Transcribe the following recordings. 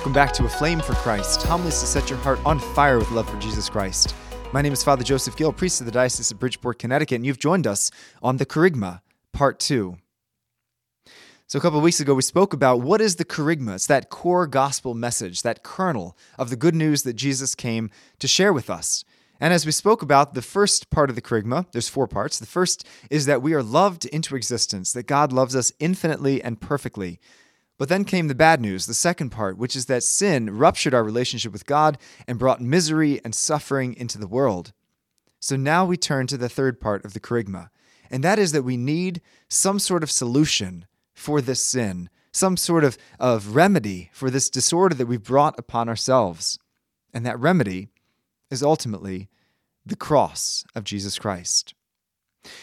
Welcome back to A Flame for Christ, homilies to set your heart on fire with love for Jesus Christ. My name is Father Joseph Gill, priest of the Diocese of Bridgeport, Connecticut, and you've joined us on the Kerygma, Part 2. So, a couple of weeks ago, we spoke about what is the Kerygma. It's that core gospel message, that kernel of the good news that Jesus came to share with us. And as we spoke about the first part of the Kerygma, there's four parts. The first is that we are loved into existence, that God loves us infinitely and perfectly. But then came the bad news, the second part, which is that sin ruptured our relationship with God and brought misery and suffering into the world. So now we turn to the third part of the Kerygma, and that is that we need some sort of solution for this sin, some sort of, of remedy for this disorder that we've brought upon ourselves. And that remedy is ultimately the cross of Jesus Christ.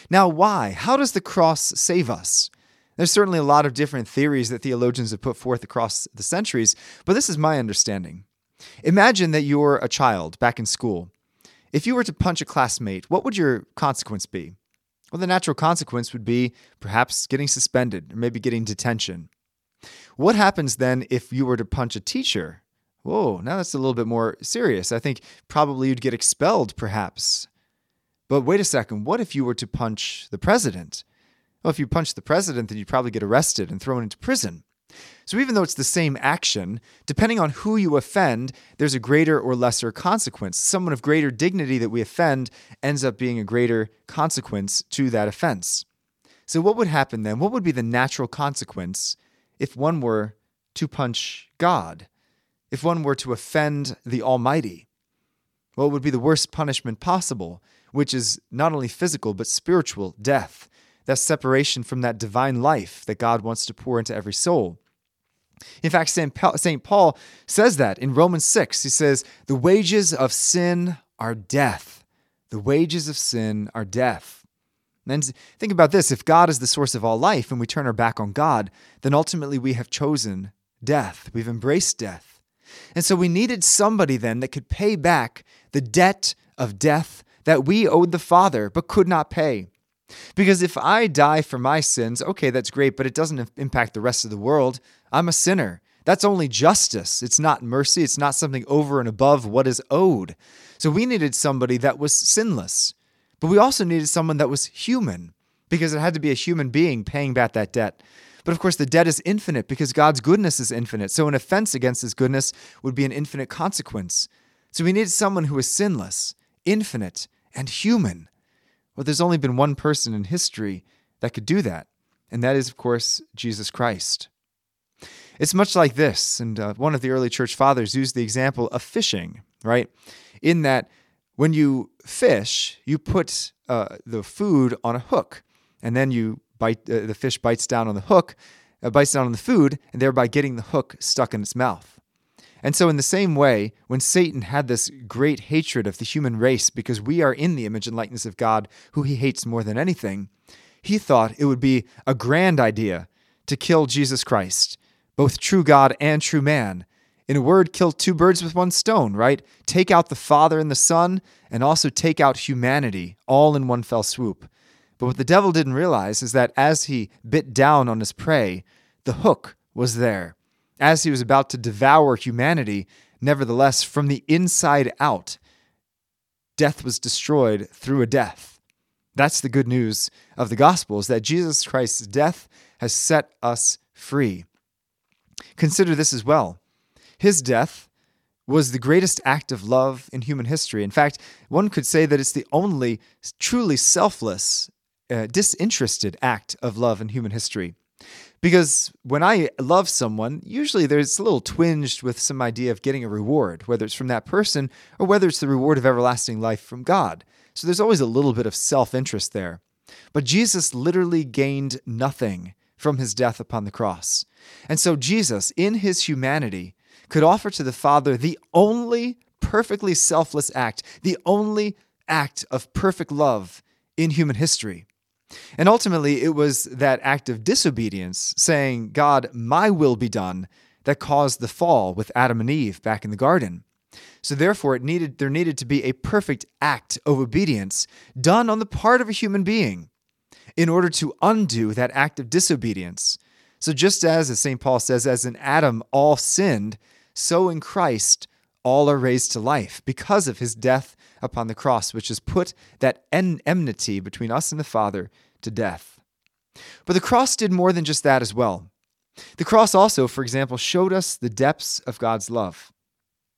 Now, why? How does the cross save us? There's certainly a lot of different theories that theologians have put forth across the centuries, but this is my understanding. Imagine that you're a child back in school. If you were to punch a classmate, what would your consequence be? Well, the natural consequence would be perhaps getting suspended or maybe getting detention. What happens then if you were to punch a teacher? Whoa, now that's a little bit more serious. I think probably you'd get expelled, perhaps. But wait a second, what if you were to punch the president? Well, if you punch the president, then you'd probably get arrested and thrown into prison. So even though it's the same action, depending on who you offend, there's a greater or lesser consequence. Someone of greater dignity that we offend ends up being a greater consequence to that offense. So what would happen then? What would be the natural consequence if one were to punch God? If one were to offend the Almighty? What would be the worst punishment possible, which is not only physical but spiritual death? That separation from that divine life that God wants to pour into every soul. In fact, St. Paul says that in Romans 6. He says, The wages of sin are death. The wages of sin are death. And think about this if God is the source of all life and we turn our back on God, then ultimately we have chosen death. We've embraced death. And so we needed somebody then that could pay back the debt of death that we owed the Father but could not pay. Because if I die for my sins, okay, that's great, but it doesn't impact the rest of the world. I'm a sinner. That's only justice. It's not mercy. It's not something over and above what is owed. So we needed somebody that was sinless, but we also needed someone that was human because it had to be a human being paying back that debt. But of course, the debt is infinite because God's goodness is infinite. So an offense against his goodness would be an infinite consequence. So we needed someone who was sinless, infinite, and human. Well, there's only been one person in history that could do that, and that is, of course, Jesus Christ. It's much like this, and uh, one of the early church fathers used the example of fishing, right? In that when you fish, you put uh, the food on a hook, and then you bite. Uh, the fish bites down on the hook, uh, bites down on the food, and thereby getting the hook stuck in its mouth. And so, in the same way, when Satan had this great hatred of the human race because we are in the image and likeness of God, who he hates more than anything, he thought it would be a grand idea to kill Jesus Christ, both true God and true man. In a word, kill two birds with one stone, right? Take out the Father and the Son, and also take out humanity all in one fell swoop. But what the devil didn't realize is that as he bit down on his prey, the hook was there as he was about to devour humanity, nevertheless, from the inside out, death was destroyed through a death. That's the good news of the gospel is that Jesus Christ's death has set us free. Consider this as well. His death was the greatest act of love in human history. In fact, one could say that it's the only truly selfless, uh, disinterested act of love in human history. Because when I love someone, usually there's a little twinged with some idea of getting a reward, whether it's from that person or whether it's the reward of everlasting life from God. So there's always a little bit of self interest there. But Jesus literally gained nothing from his death upon the cross. And so Jesus, in his humanity, could offer to the Father the only perfectly selfless act, the only act of perfect love in human history. And ultimately, it was that act of disobedience, saying, God, my will be done, that caused the fall with Adam and Eve back in the garden. So therefore, it needed, there needed to be a perfect act of obedience done on the part of a human being in order to undo that act of disobedience. So just as, as St. Paul says, as in Adam all sinned, so in Christ all are raised to life because of his death upon the cross, which has put that en- enmity between us and the Father to death. But the cross did more than just that as well. The cross also, for example, showed us the depths of God's love.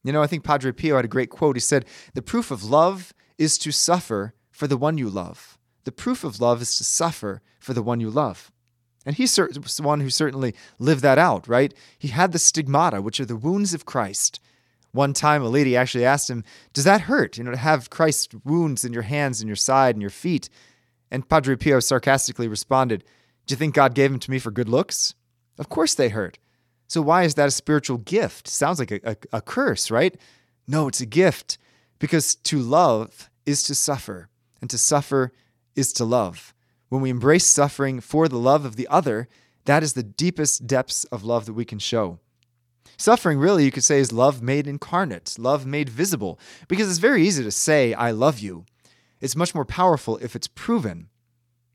You know, I think Padre Pio had a great quote. He said, The proof of love is to suffer for the one you love. The proof of love is to suffer for the one you love. And he's one who certainly lived that out, right? He had the stigmata, which are the wounds of Christ. One time, a lady actually asked him, Does that hurt, you know, to have Christ's wounds in your hands and your side and your feet? And Padre Pio sarcastically responded, Do you think God gave them to me for good looks? Of course they hurt. So why is that a spiritual gift? Sounds like a, a, a curse, right? No, it's a gift because to love is to suffer, and to suffer is to love. When we embrace suffering for the love of the other, that is the deepest depths of love that we can show. Suffering, really, you could say, is love made incarnate, love made visible, because it's very easy to say, I love you. It's much more powerful if it's proven.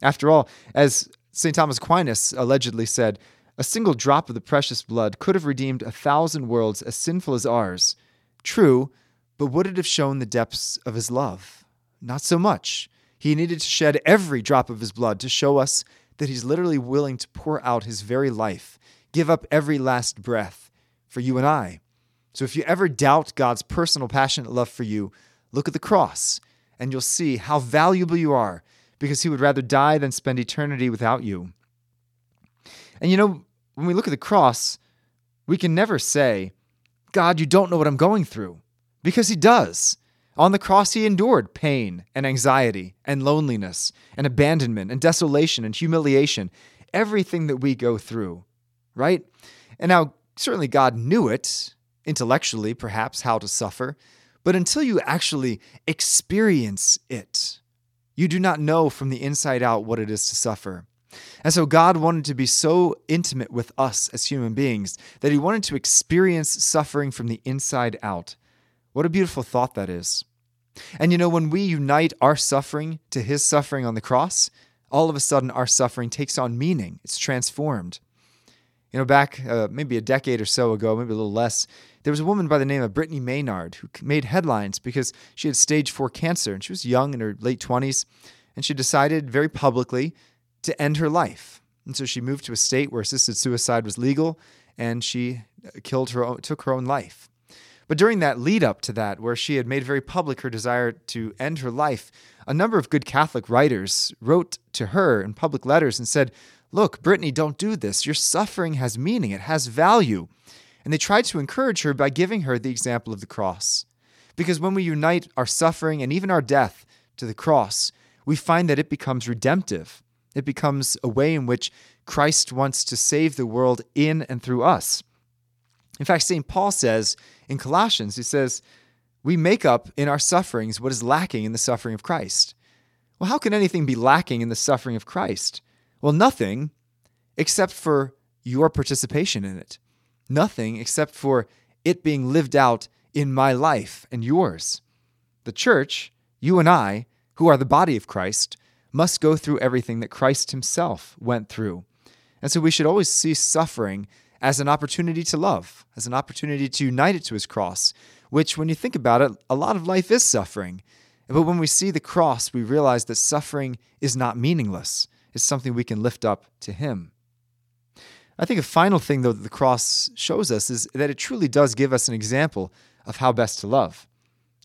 After all, as St. Thomas Aquinas allegedly said, a single drop of the precious blood could have redeemed a thousand worlds as sinful as ours. True, but would it have shown the depths of his love? Not so much. He needed to shed every drop of his blood to show us that he's literally willing to pour out his very life, give up every last breath for you and I. So if you ever doubt God's personal, passionate love for you, look at the cross and you'll see how valuable you are because he would rather die than spend eternity without you. And you know, when we look at the cross, we can never say, God, you don't know what I'm going through, because he does. On the cross, he endured pain and anxiety and loneliness and abandonment and desolation and humiliation, everything that we go through, right? And now, certainly, God knew it, intellectually, perhaps, how to suffer, but until you actually experience it, you do not know from the inside out what it is to suffer. And so God wanted to be so intimate with us as human beings that he wanted to experience suffering from the inside out. What a beautiful thought that is. And you know, when we unite our suffering to his suffering on the cross, all of a sudden our suffering takes on meaning. It's transformed. You know, back uh, maybe a decade or so ago, maybe a little less, there was a woman by the name of Brittany Maynard who made headlines because she had stage four cancer and she was young in her late 20s. And she decided very publicly to end her life. And so she moved to a state where assisted suicide was legal and she uh, killed her own, took her own life. But during that lead up to that, where she had made very public her desire to end her life, a number of good Catholic writers wrote to her in public letters and said, Look, Brittany, don't do this. Your suffering has meaning, it has value. And they tried to encourage her by giving her the example of the cross. Because when we unite our suffering and even our death to the cross, we find that it becomes redemptive. It becomes a way in which Christ wants to save the world in and through us. In fact, St. Paul says in Colossians, he says, We make up in our sufferings what is lacking in the suffering of Christ. Well, how can anything be lacking in the suffering of Christ? Well, nothing except for your participation in it. Nothing except for it being lived out in my life and yours. The church, you and I, who are the body of Christ, must go through everything that Christ himself went through. And so we should always see suffering as an opportunity to love, as an opportunity to unite it to his cross, which, when you think about it, a lot of life is suffering. But when we see the cross, we realize that suffering is not meaningless, it's something we can lift up to him. I think a final thing, though, that the cross shows us is that it truly does give us an example of how best to love.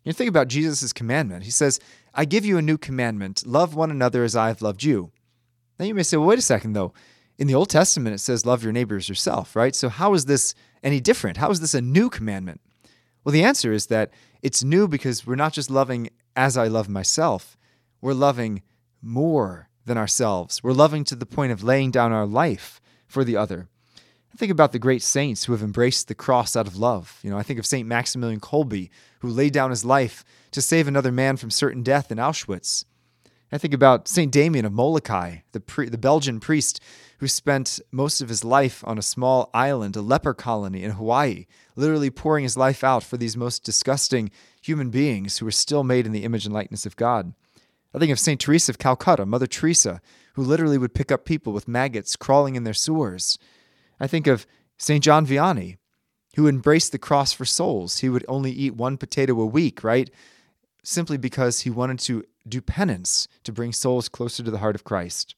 You think about Jesus' commandment. He says, I give you a new commandment love one another as I have loved you. Now you may say, well, wait a second, though in the Old Testament, it says, Love your neighbors yourself, right? So, how is this any different? How is this a new commandment? Well, the answer is that it's new because we're not just loving as I love myself, we're loving more than ourselves. We're loving to the point of laying down our life for the other. I think about the great saints who have embraced the cross out of love. You know, I think of St. Maximilian Kolbe, who laid down his life to save another man from certain death in Auschwitz. I think about St. Damien of Molokai, the, pre- the Belgian priest who spent most of his life on a small island, a leper colony in Hawaii, literally pouring his life out for these most disgusting human beings who were still made in the image and likeness of God. I think of St. Teresa of Calcutta, Mother Teresa, who literally would pick up people with maggots crawling in their sores. I think of St. John Vianney, who embraced the cross for souls. He would only eat one potato a week, right? Simply because he wanted to do penance to bring souls closer to the heart of Christ.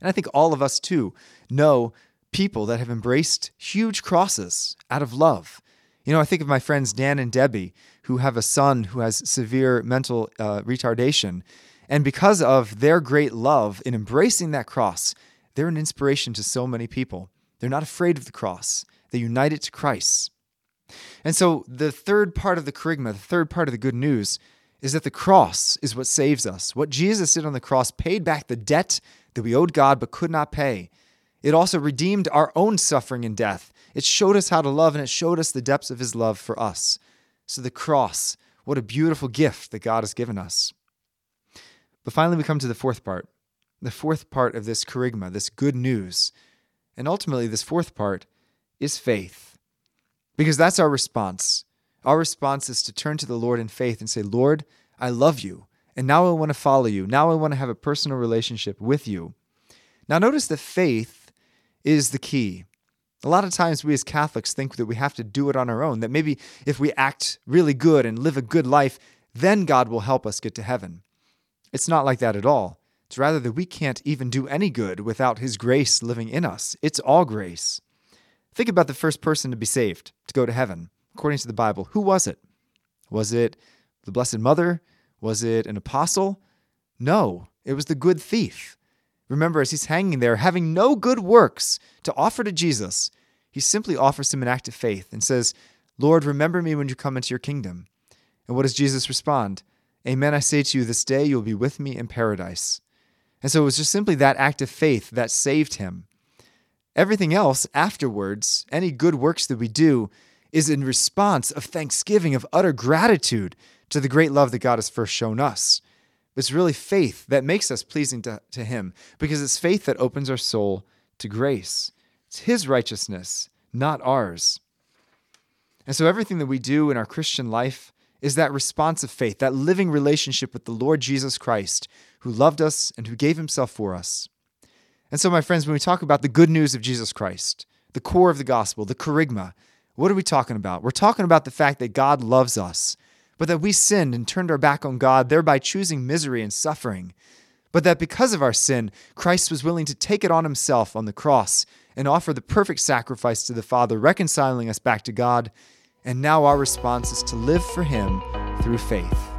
And I think all of us too know people that have embraced huge crosses out of love. You know, I think of my friends Dan and Debbie, who have a son who has severe mental uh, retardation. And because of their great love in embracing that cross, they're an inspiration to so many people. They're not afraid of the cross, they unite it to Christ. And so, the third part of the kerygma, the third part of the good news, is that the cross is what saves us. What Jesus did on the cross paid back the debt that we owed God but could not pay. It also redeemed our own suffering and death. It showed us how to love and it showed us the depths of his love for us. So, the cross, what a beautiful gift that God has given us. But finally, we come to the fourth part. The fourth part of this kerygma, this good news. And ultimately, this fourth part is faith. Because that's our response. Our response is to turn to the Lord in faith and say, Lord, I love you. And now I want to follow you. Now I want to have a personal relationship with you. Now, notice that faith is the key. A lot of times we as Catholics think that we have to do it on our own, that maybe if we act really good and live a good life, then God will help us get to heaven. It's not like that at all. It's rather that we can't even do any good without His grace living in us. It's all grace. Think about the first person to be saved, to go to heaven, according to the Bible. Who was it? Was it the Blessed Mother? Was it an apostle? No, it was the good thief. Remember, as he's hanging there, having no good works to offer to Jesus, he simply offers him an act of faith and says, Lord, remember me when you come into your kingdom. And what does Jesus respond? Amen, I say to you, this day you'll be with me in paradise. And so it was just simply that act of faith that saved him. Everything else afterwards, any good works that we do, is in response of thanksgiving, of utter gratitude to the great love that God has first shown us. It's really faith that makes us pleasing to, to Him because it's faith that opens our soul to grace. It's His righteousness, not ours. And so everything that we do in our Christian life is that response of faith, that living relationship with the Lord Jesus Christ, who loved us and who gave Himself for us. And so, my friends, when we talk about the good news of Jesus Christ, the core of the gospel, the kerygma, what are we talking about? We're talking about the fact that God loves us but that we sinned and turned our back on God, thereby choosing misery and suffering. But that because of our sin, Christ was willing to take it on himself on the cross and offer the perfect sacrifice to the Father, reconciling us back to God. And now our response is to live for him through faith.